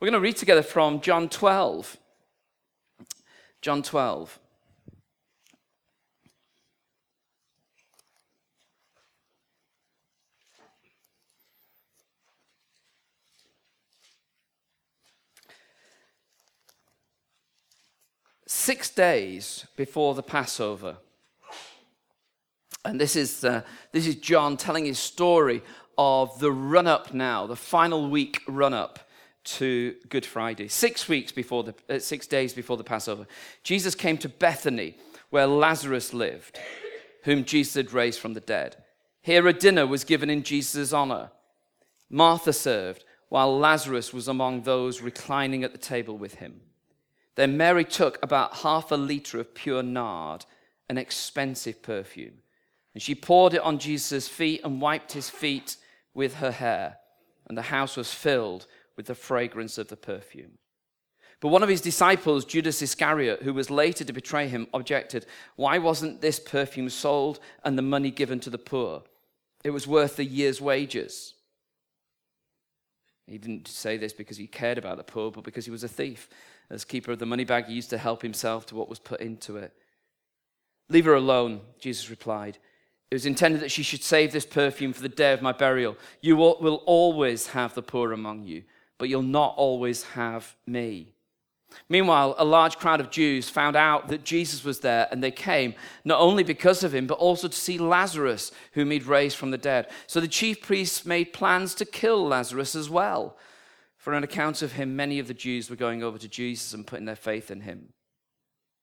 We're going to read together from John 12. John 12. Six days before the Passover. And this is, uh, this is John telling his story of the run up now, the final week run up to Good Friday, six weeks before the, uh, six days before the Passover. Jesus came to Bethany, where Lazarus lived, whom Jesus had raised from the dead. Here a dinner was given in Jesus' honor. Martha served, while Lazarus was among those reclining at the table with him. Then Mary took about half a liter of pure nard, an expensive perfume, and she poured it on Jesus' feet and wiped his feet with her hair. And the house was filled with the fragrance of the perfume. But one of his disciples, Judas Iscariot, who was later to betray him, objected, Why wasn't this perfume sold and the money given to the poor? It was worth a year's wages. He didn't say this because he cared about the poor, but because he was a thief. As keeper of the money bag, he used to help himself to what was put into it. Leave her alone, Jesus replied. It was intended that she should save this perfume for the day of my burial. You will always have the poor among you but you'll not always have me. Meanwhile, a large crowd of Jews found out that Jesus was there, and they came not only because of him, but also to see Lazarus, whom he'd raised from the dead. So the chief priests made plans to kill Lazarus as well. For an account of him, many of the Jews were going over to Jesus and putting their faith in him.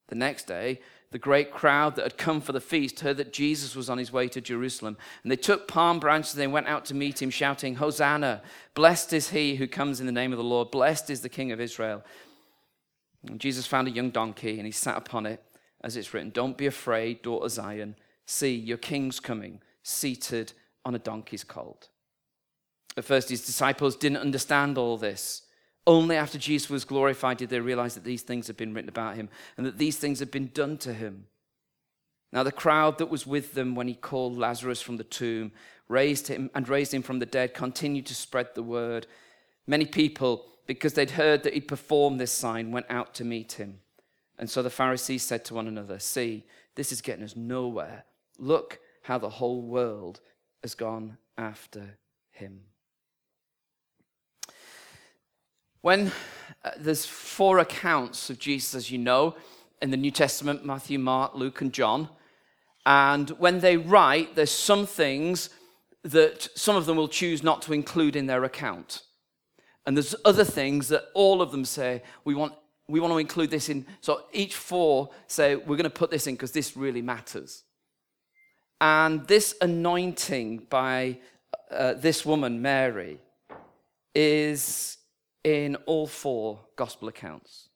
The next day, the great crowd that had come for the feast heard that Jesus was on his way to Jerusalem. And they took palm branches and they went out to meet him, shouting, Hosanna! Blessed is he who comes in the name of the Lord. Blessed is the King of Israel. And Jesus found a young donkey and he sat upon it, as it's written, Don't be afraid, daughter Zion. See, your king's coming, seated on a donkey's colt. At first, his disciples didn't understand all this. Only after Jesus was glorified did they realize that these things had been written about him and that these things had been done to him. Now, the crowd that was with them when he called Lazarus from the tomb raised him and raised him from the dead continued to spread the word. Many people, because they'd heard that he'd performed this sign, went out to meet him. And so the Pharisees said to one another, See, this is getting us nowhere. Look how the whole world has gone after him. When uh, there's four accounts of Jesus, as you know, in the New Testament Matthew, Mark, Luke, and John. And when they write, there's some things that some of them will choose not to include in their account. And there's other things that all of them say, we want, we want to include this in. So each four say, we're going to put this in because this really matters. And this anointing by uh, this woman, Mary, is in all four gospel accounts.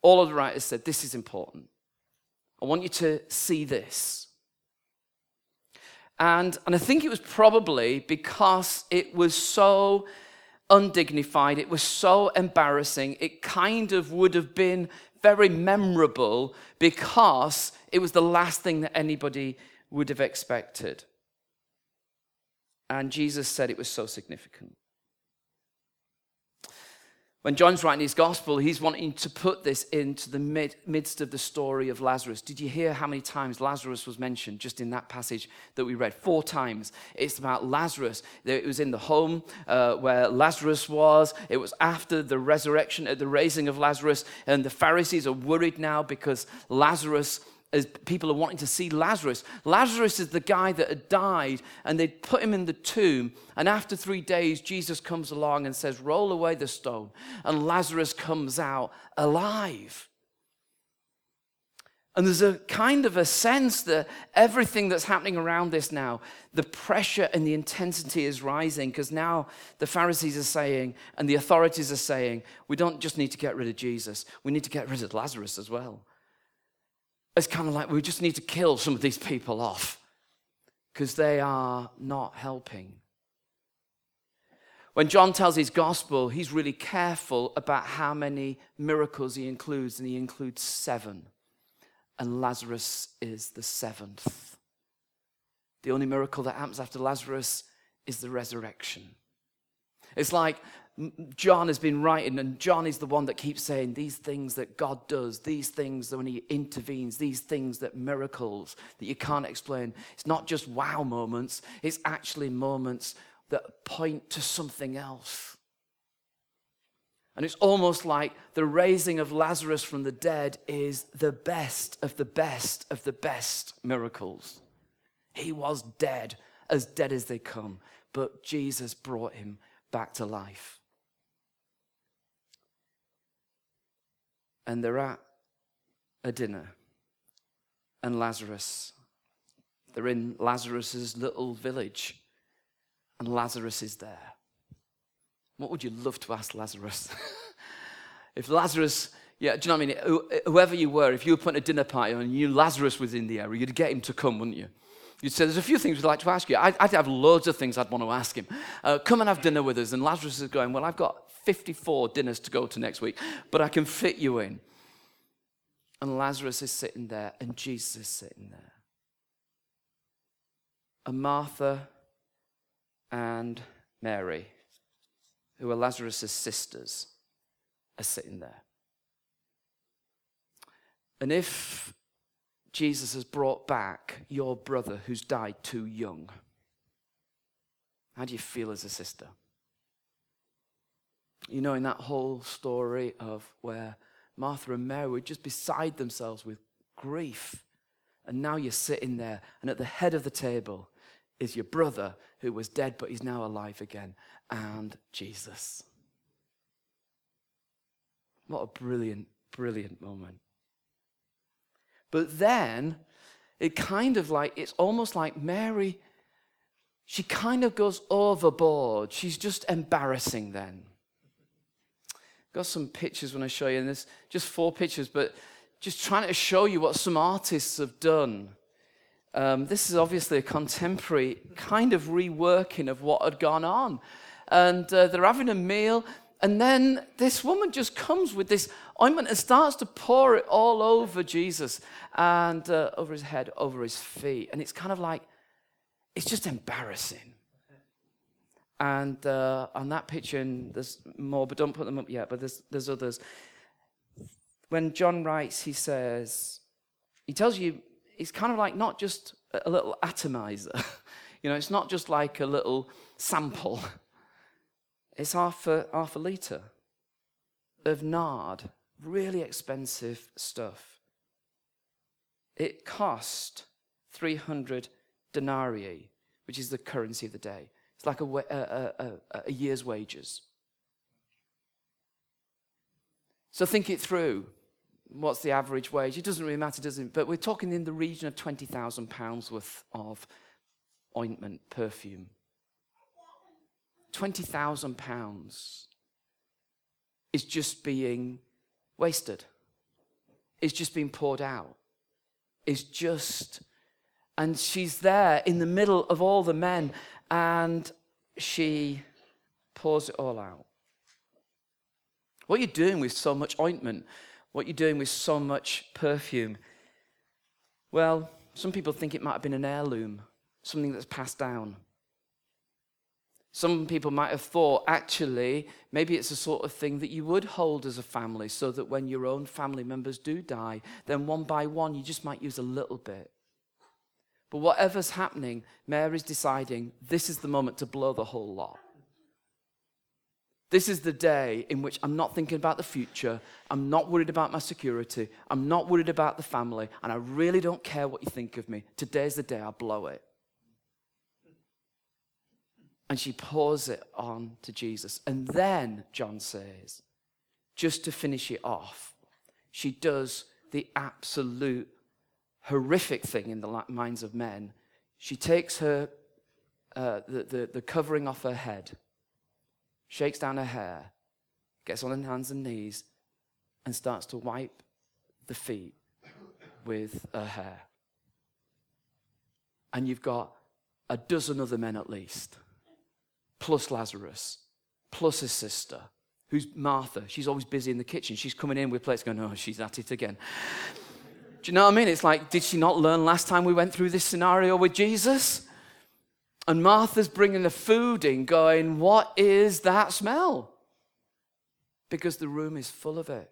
All of the writers said, This is important. I want you to see this. And, and I think it was probably because it was so undignified, it was so embarrassing, it kind of would have been very memorable because it was the last thing that anybody would have expected. And Jesus said it was so significant. When John's writing his gospel, he's wanting to put this into the mid, midst of the story of Lazarus. Did you hear how many times Lazarus was mentioned just in that passage that we read? Four times. It's about Lazarus. It was in the home uh, where Lazarus was. It was after the resurrection, at the raising of Lazarus. And the Pharisees are worried now because Lazarus as people are wanting to see Lazarus. Lazarus is the guy that had died, and they'd put him in the tomb. And after three days, Jesus comes along and says, Roll away the stone. And Lazarus comes out alive. And there's a kind of a sense that everything that's happening around this now, the pressure and the intensity is rising because now the Pharisees are saying and the authorities are saying, we don't just need to get rid of Jesus, we need to get rid of Lazarus as well. It's kind of like we just need to kill some of these people off because they are not helping. When John tells his gospel, he's really careful about how many miracles he includes, and he includes seven. And Lazarus is the seventh. The only miracle that happens after Lazarus is the resurrection. It's like John has been writing, and John is the one that keeps saying these things that God does, these things that when He intervenes, these things that miracles that you can't explain. It's not just wow moments, it's actually moments that point to something else. And it's almost like the raising of Lazarus from the dead is the best of the best of the best miracles. He was dead, as dead as they come, but Jesus brought him back to life. And they're at a dinner. And Lazarus, they're in Lazarus's little village, and Lazarus is there. What would you love to ask Lazarus? if Lazarus, yeah, do you know what I mean? Whoever you were, if you were putting a dinner party on and you knew Lazarus was in the area, you'd get him to come, wouldn't you? You'd say, There's a few things we'd like to ask you. I'd, I'd have loads of things I'd want to ask him. Uh, come and have dinner with us. And Lazarus is going, Well, I've got 54 dinners to go to next week, but I can fit you in. And Lazarus is sitting there, and Jesus is sitting there. And Martha and Mary, who are Lazarus' sisters, are sitting there. And if Jesus has brought back your brother who's died too young, how do you feel as a sister? You know, in that whole story of where Martha and Mary were just beside themselves with grief. And now you're sitting there, and at the head of the table is your brother who was dead, but he's now alive again, and Jesus. What a brilliant, brilliant moment. But then it kind of like, it's almost like Mary, she kind of goes overboard. She's just embarrassing then. Got some pictures when I show you, and there's just four pictures, but just trying to show you what some artists have done. Um, this is obviously a contemporary kind of reworking of what had gone on. And uh, they're having a meal, and then this woman just comes with this ointment and starts to pour it all over Jesus and uh, over his head, over his feet. And it's kind of like, it's just embarrassing. And uh, on that picture, and there's more, but don't put them up yet, but there's, there's others. When John writes, he says, he tells you, it's kind of like not just a little atomizer. you know, it's not just like a little sample. It's half a, half a litre of nard, really expensive stuff. It cost 300 denarii, which is the currency of the day. It's like a, a, a, a year's wages. So think it through. What's the average wage? It doesn't really matter, does it? But we're talking in the region of £20,000 worth of ointment, perfume. £20,000 is just being wasted. It's just being poured out. It's just, and she's there in the middle of all the men and she pours it all out. What are you doing with so much ointment? What are you doing with so much perfume? Well, some people think it might have been an heirloom, something that's passed down. Some people might have thought, actually, maybe it's the sort of thing that you would hold as a family so that when your own family members do die, then one by one, you just might use a little bit. But whatever's happening, Mary's deciding this is the moment to blow the whole lot. This is the day in which I'm not thinking about the future. I'm not worried about my security. I'm not worried about the family. And I really don't care what you think of me. Today's the day I blow it. And she pours it on to Jesus. And then, John says, just to finish it off, she does the absolute horrific thing in the minds of men. She takes her, uh, the, the, the covering off her head, shakes down her hair, gets on her hands and knees, and starts to wipe the feet with her hair. And you've got a dozen other men at least, plus Lazarus, plus his sister, who's Martha. She's always busy in the kitchen. She's coming in with plates going, oh, she's at it again. Do you know what I mean? It's like, did she not learn last time we went through this scenario with Jesus? And Martha's bringing the food in, going, What is that smell? because the room is full of it.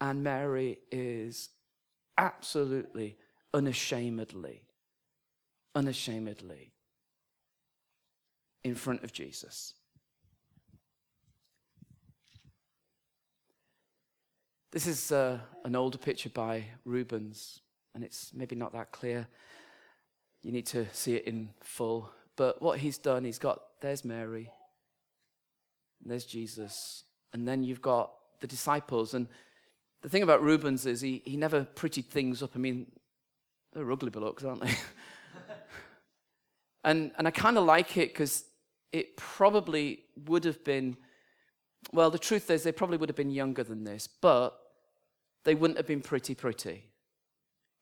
And Mary is absolutely, unashamedly, unashamedly in front of Jesus. This is uh, an older picture by Rubens, and it's maybe not that clear. You need to see it in full. But what he's done, he's got there's Mary, there's Jesus, and then you've got the disciples. And the thing about Rubens is he, he never prettied things up. I mean, they're ugly looks, aren't they? and, and I kind of like it because it probably would have been, well, the truth is, they probably would have been younger than this, but they wouldn't have been pretty, pretty.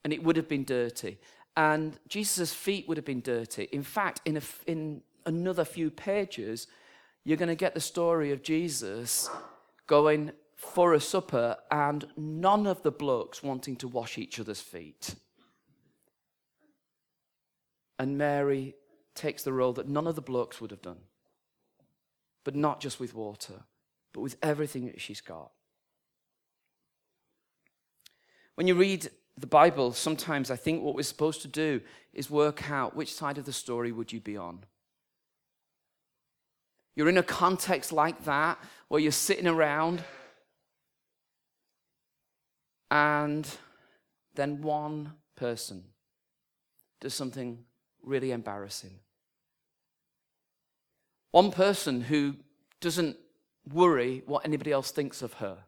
And it would have been dirty. And Jesus' feet would have been dirty. In fact, in, a, in another few pages, you're going to get the story of Jesus going for a supper and none of the blokes wanting to wash each other's feet. And Mary takes the role that none of the blokes would have done. But not just with water, but with everything that she's got. When you read the Bible, sometimes I think what we're supposed to do is work out which side of the story would you be on. You're in a context like that where you're sitting around and then one person does something really embarrassing. One person who doesn't worry what anybody else thinks of her.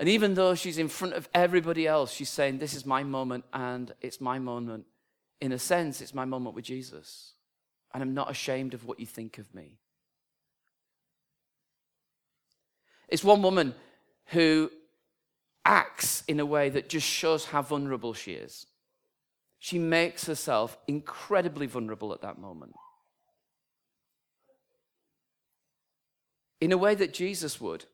And even though she's in front of everybody else, she's saying, This is my moment, and it's my moment. In a sense, it's my moment with Jesus. And I'm not ashamed of what you think of me. It's one woman who acts in a way that just shows how vulnerable she is. She makes herself incredibly vulnerable at that moment. In a way that Jesus would.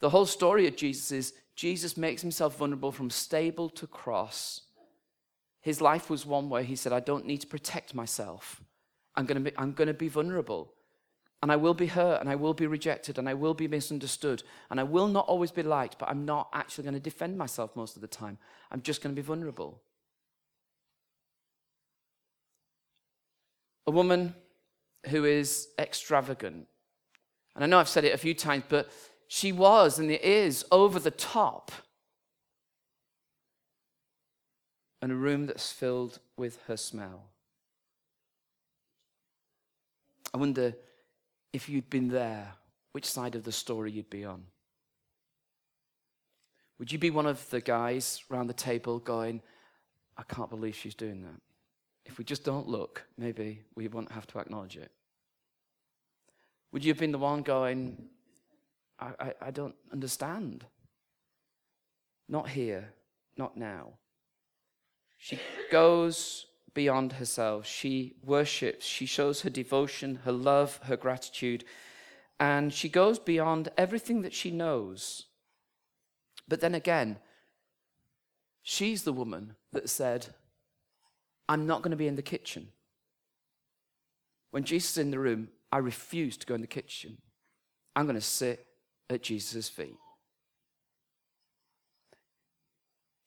The whole story of Jesus is Jesus makes himself vulnerable from stable to cross. His life was one where he said, I don't need to protect myself. I'm going to be, vulnerable. And I will be hurt, and I will be rejected, and I will be misunderstood, and I will not always be liked, but I'm not actually going to defend myself most of the time. I'm just going to be vulnerable. A woman who is extravagant. And I know I've said it a few times, but she was and it is over the top. And a room that's filled with her smell. I wonder if you'd been there, which side of the story you'd be on. Would you be one of the guys around the table going, I can't believe she's doing that? If we just don't look, maybe we won't have to acknowledge it. Would you have been the one going, I, I, I don't understand? Not here, not now. She goes beyond herself. She worships, she shows her devotion, her love, her gratitude, and she goes beyond everything that she knows. But then again, she's the woman that said, I'm not going to be in the kitchen. When Jesus is in the room, I refuse to go in the kitchen. I'm going to sit at Jesus' feet.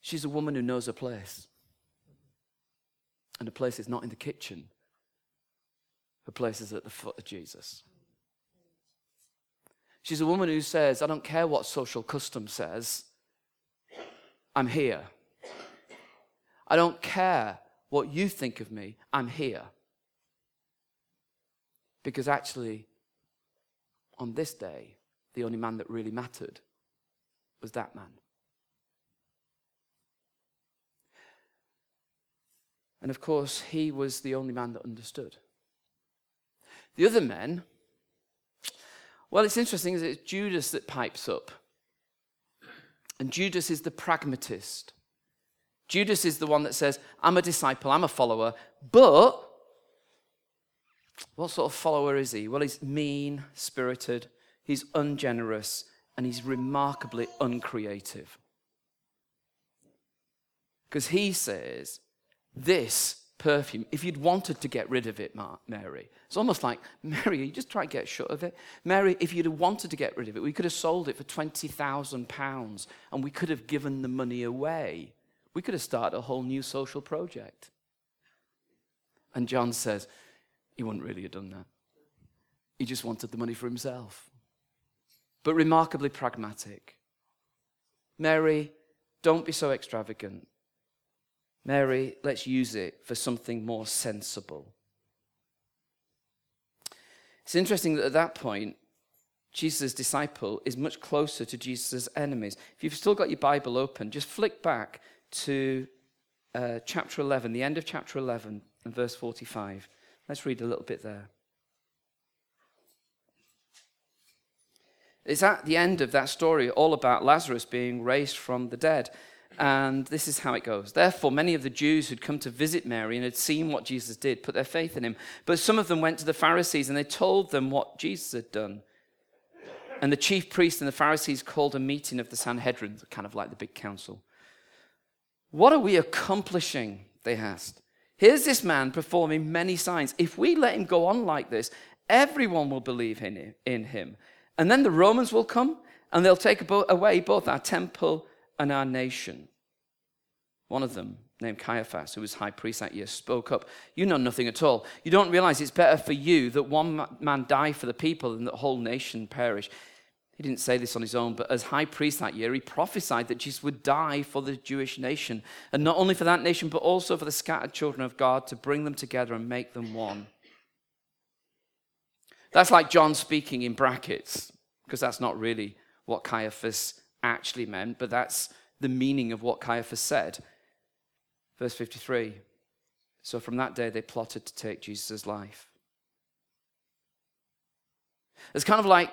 She's a woman who knows her place. And her place is not in the kitchen, her place is at the foot of Jesus. She's a woman who says, I don't care what social custom says, I'm here. I don't care what you think of me, I'm here. Because actually, on this day, the only man that really mattered was that man. And of course, he was the only man that understood. The other men, well, it's interesting, it's Judas that pipes up. And Judas is the pragmatist. Judas is the one that says, I'm a disciple, I'm a follower, but what sort of follower is he? Well, he's mean spirited, he's ungenerous, and he's remarkably uncreative. Because he says, this perfume if you'd wanted to get rid of it, Mary. It's almost like, Mary, you just try to get shut of it. Mary, if you'd have wanted to get rid of it, we could have sold it for £20,000 and we could have given the money away. We could have started a whole new social project. And John says, he wouldn't really have done that. He just wanted the money for himself. But remarkably pragmatic. Mary, don't be so extravagant. Mary, let's use it for something more sensible. It's interesting that at that point, Jesus' disciple is much closer to Jesus' enemies. If you've still got your Bible open, just flick back to uh, chapter 11, the end of chapter 11 and verse 45. Let's read a little bit there. It's at the end of that story all about Lazarus being raised from the dead. And this is how it goes. Therefore, many of the Jews who'd come to visit Mary and had seen what Jesus did put their faith in him. But some of them went to the Pharisees and they told them what Jesus had done. And the chief priests and the Pharisees called a meeting of the Sanhedrin, kind of like the big council. What are we accomplishing? They asked. Here's this man performing many signs. If we let him go on like this, everyone will believe in him. And then the Romans will come and they'll take away both our temple and our nation. One of them, named Caiaphas, who was high priest that year, spoke up. You know nothing at all. You don't realize it's better for you that one man die for the people than that the whole nation perish. He didn't say this on his own, but as high priest that year, he prophesied that Jesus would die for the Jewish nation. And not only for that nation, but also for the scattered children of God to bring them together and make them one. That's like John speaking in brackets, because that's not really what Caiaphas actually meant, but that's the meaning of what Caiaphas said. Verse 53 So from that day, they plotted to take Jesus' life. It's kind of like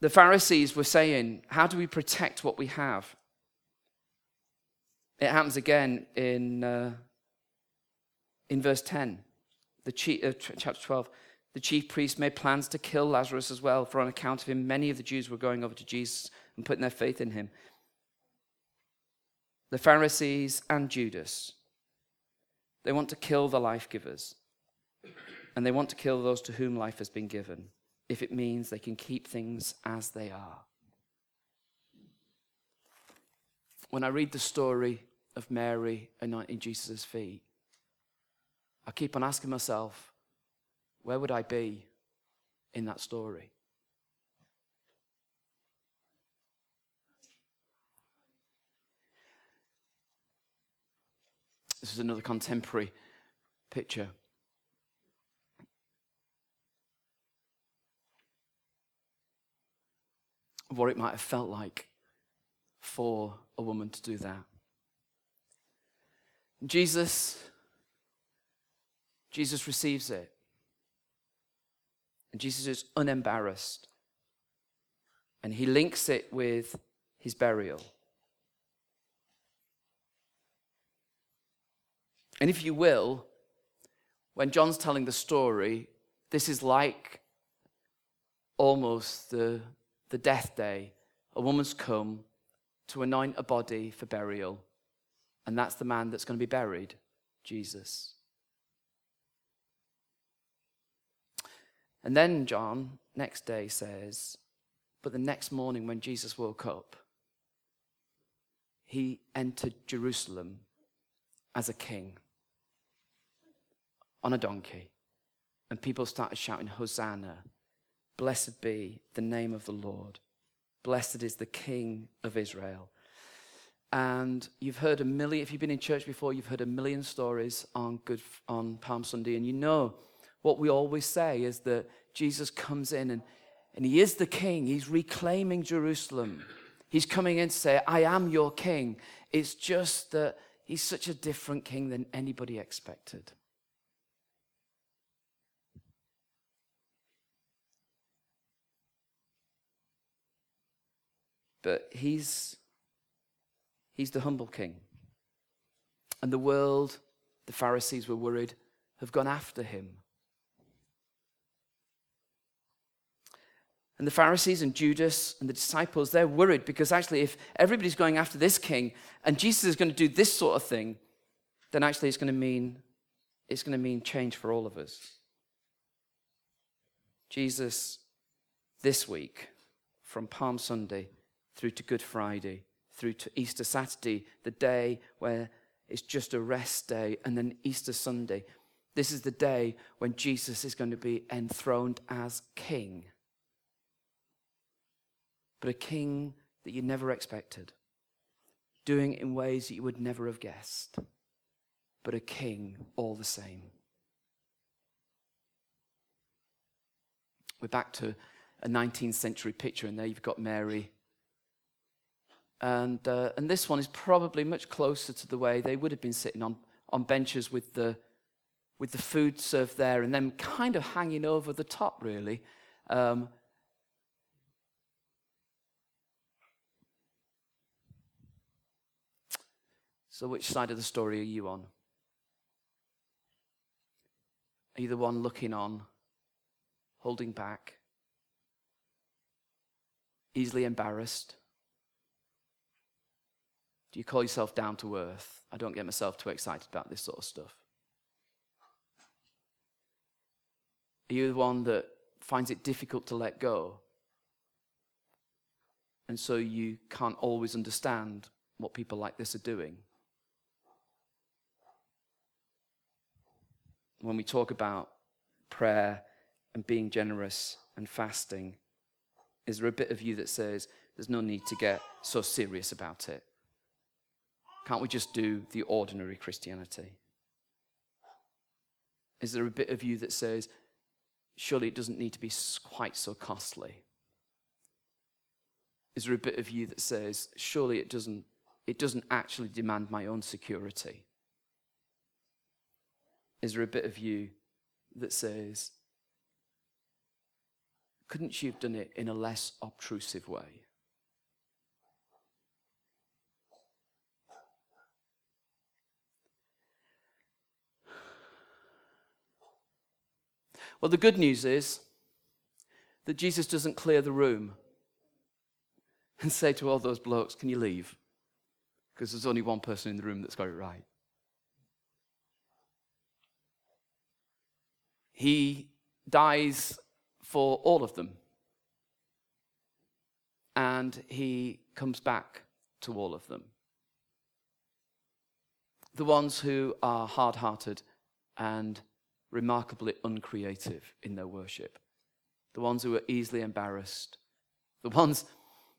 the Pharisees were saying, How do we protect what we have? It happens again in, uh, in verse 10, the uh, chapter 12. The chief priest made plans to kill Lazarus as well, for on account of him, many of the Jews were going over to Jesus and putting their faith in him. The Pharisees and Judas, they want to kill the life givers, and they want to kill those to whom life has been given, if it means they can keep things as they are. When I read the story of Mary anointing Jesus' feet, I keep on asking myself, where would I be in that story? This is another contemporary picture. Of what it might have felt like for a woman to do that. Jesus, Jesus receives it. And Jesus is unembarrassed. And he links it with his burial. And if you will, when John's telling the story, this is like almost the, the death day. A woman's come to anoint a body for burial, and that's the man that's going to be buried, Jesus. And then John, next day, says, But the next morning when Jesus woke up, he entered Jerusalem as a king on a donkey. And people started shouting, Hosanna! Blessed be the name of the Lord. Blessed is the King of Israel. And you've heard a million, if you've been in church before, you've heard a million stories on, Good, on Palm Sunday. And you know what we always say is that Jesus comes in and, and he is the king. He's reclaiming Jerusalem. He's coming in to say, I am your king. It's just that he's such a different king than anybody expected. But he's, he's the humble king. And the world, the Pharisees were worried, have gone after him. And the Pharisees and Judas and the disciples, they're worried because actually, if everybody's going after this king and Jesus is going to do this sort of thing, then actually it's going to mean it's going to mean change for all of us. Jesus, this week, from Palm Sunday through to Good Friday, through to Easter Saturday, the day where it's just a rest day, and then Easter Sunday. This is the day when Jesus is going to be enthroned as king. But a king that you never expected, doing it in ways that you would never have guessed, but a king all the same. We're back to a 19th century picture, and there you've got Mary and, uh, and this one is probably much closer to the way they would have been sitting on, on benches with the, with the food served there and them kind of hanging over the top, really. Um, so, which side of the story are you on? Are you the one looking on, holding back, easily embarrassed? Do you call yourself down to earth? I don't get myself too excited about this sort of stuff. Are you the one that finds it difficult to let go? And so you can't always understand what people like this are doing. When we talk about prayer and being generous and fasting, is there a bit of you that says there's no need to get so serious about it? Can't we just do the ordinary Christianity? Is there a bit of you that says, surely it doesn't need to be quite so costly? Is there a bit of you that says, surely it doesn't, it doesn't actually demand my own security? Is there a bit of you that says, couldn't you have done it in a less obtrusive way? Well, the good news is that Jesus doesn't clear the room and say to all those blokes, Can you leave? Because there's only one person in the room that's got it right. He dies for all of them. And he comes back to all of them. The ones who are hard hearted and remarkably uncreative in their worship. The ones who are easily embarrassed. The ones,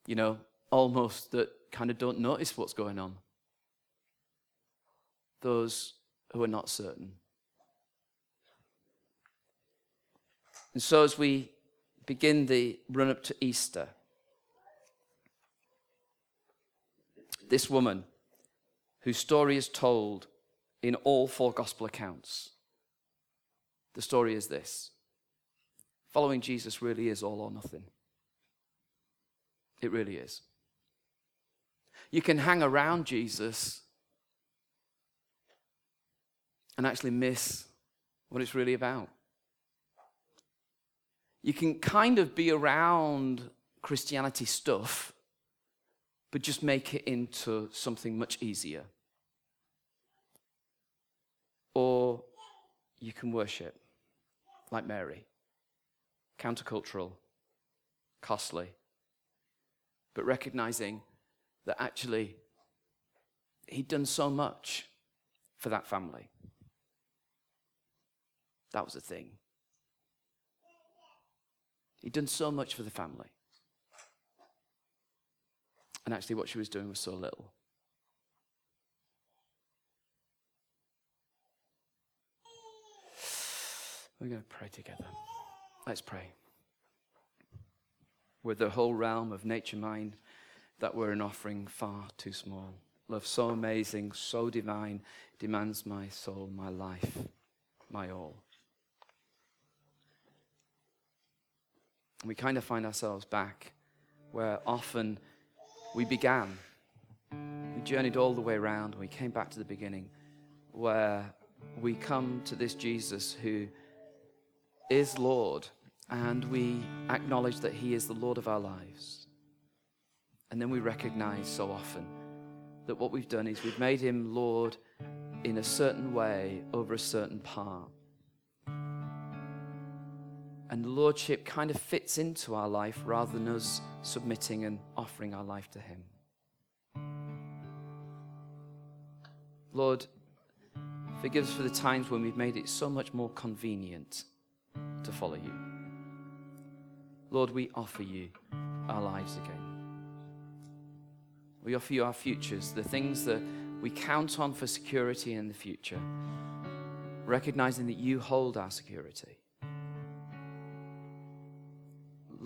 you know, almost that kind of don't notice what's going on. Those who are not certain. And so, as we begin the run up to Easter, this woman, whose story is told in all four gospel accounts, the story is this following Jesus really is all or nothing. It really is. You can hang around Jesus and actually miss what it's really about. You can kind of be around Christianity stuff, but just make it into something much easier. Or you can worship like Mary. Countercultural, costly, but recognizing that actually he'd done so much for that family. That was the thing. He'd done so much for the family. And actually, what she was doing was so little. We're going to pray together. Let's pray. With the whole realm of nature mind that we're an offering far too small. Love so amazing, so divine, demands my soul, my life, my all. We kind of find ourselves back where often we began. We journeyed all the way around. We came back to the beginning where we come to this Jesus who is Lord, and we acknowledge that He is the Lord of our lives. And then we recognize so often that what we've done is we've made Him Lord in a certain way over a certain part. And the Lordship kind of fits into our life rather than us submitting and offering our life to Him. Lord, forgive us for the times when we've made it so much more convenient to follow you. Lord, we offer you our lives again. We offer you our futures, the things that we count on for security in the future, recognizing that you hold our security.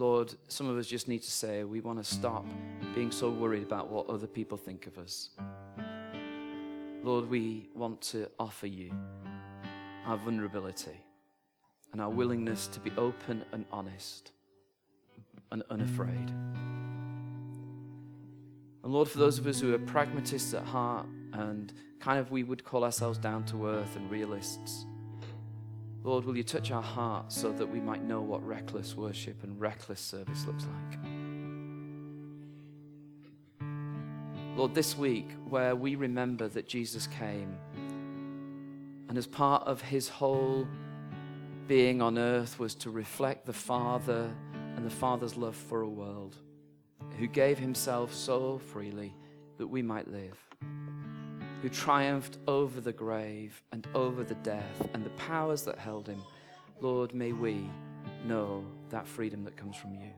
Lord, some of us just need to say we want to stop being so worried about what other people think of us. Lord, we want to offer you our vulnerability and our willingness to be open and honest and unafraid. And Lord, for those of us who are pragmatists at heart and kind of we would call ourselves down to earth and realists, Lord, will you touch our hearts so that we might know what reckless worship and reckless service looks like? Lord, this week, where we remember that Jesus came, and as part of his whole being on earth was to reflect the Father and the Father's love for a world, who gave himself so freely that we might live who triumphed over the grave and over the death and the powers that held him, Lord, may we know that freedom that comes from you.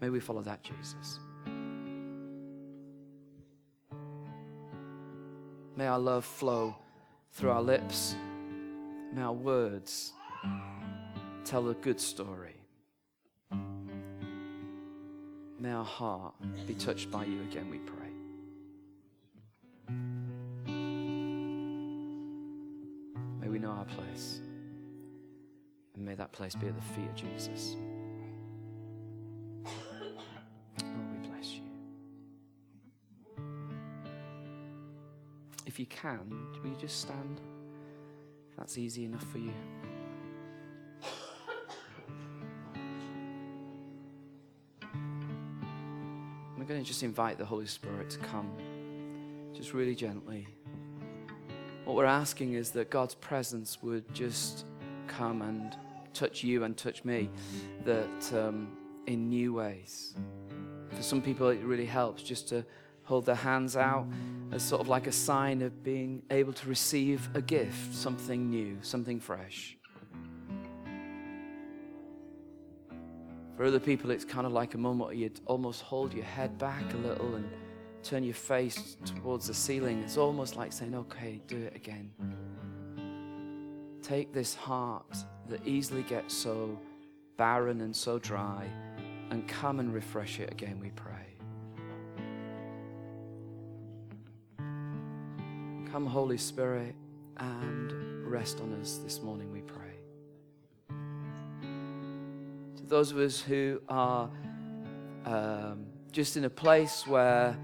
May we follow that, Jesus. May our love flow through our lips. May our words tell a good story. May our heart be touched by you again, we pray. Our place. And may that place be at the feet of Jesus. Lord, we bless you. If you can, will you just stand? If that's easy enough for you. We're going to just invite the Holy Spirit to come, just really gently. What we're asking is that God's presence would just come and touch you and touch me, that um, in new ways. For some people, it really helps just to hold their hands out as sort of like a sign of being able to receive a gift, something new, something fresh. For other people, it's kind of like a moment where you'd almost hold your head back a little and turn your face towards the ceiling. It's almost like saying, okay, do it again. Take this heart that easily gets so barren and so dry and come and refresh it again, we pray. Come, Holy Spirit, and rest on us this morning, we pray. To those of us who are um, just in a place where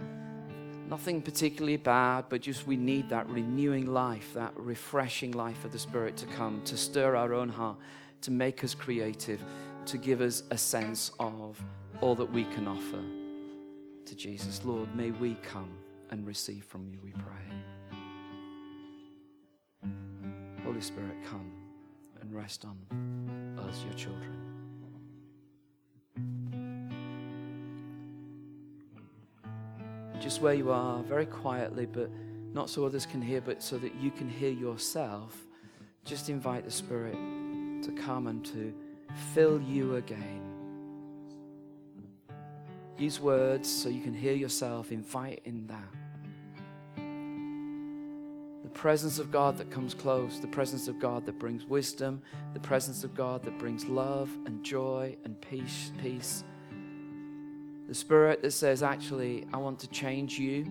Nothing particularly bad, but just we need that renewing life, that refreshing life of the Spirit to come, to stir our own heart, to make us creative, to give us a sense of all that we can offer to Jesus. Lord, may we come and receive from you, we pray. Holy Spirit, come and rest on us, your children. Just where you are, very quietly, but not so others can hear, but so that you can hear yourself, just invite the Spirit to come and to fill you again. Use words so you can hear yourself. Invite in that. The presence of God that comes close, the presence of God that brings wisdom, the presence of God that brings love and joy and peace, peace the spirit that says, actually, I want to change you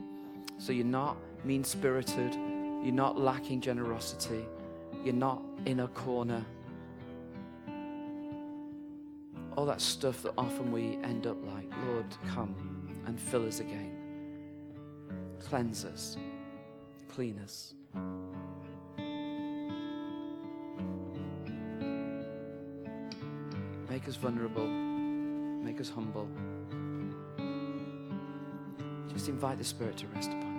so you're not mean spirited, you're not lacking generosity, you're not in a corner. All that stuff that often we end up like, Lord, come and fill us again. Cleanse us, clean us. Make us vulnerable, make us humble. Invite the Spirit to rest upon you.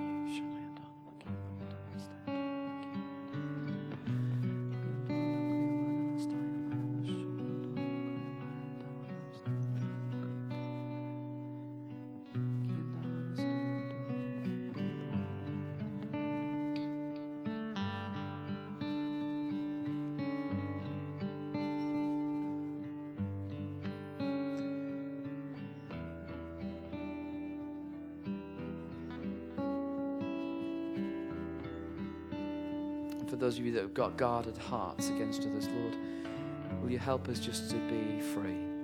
Got guarded hearts against others, Lord, will you help us just to be free?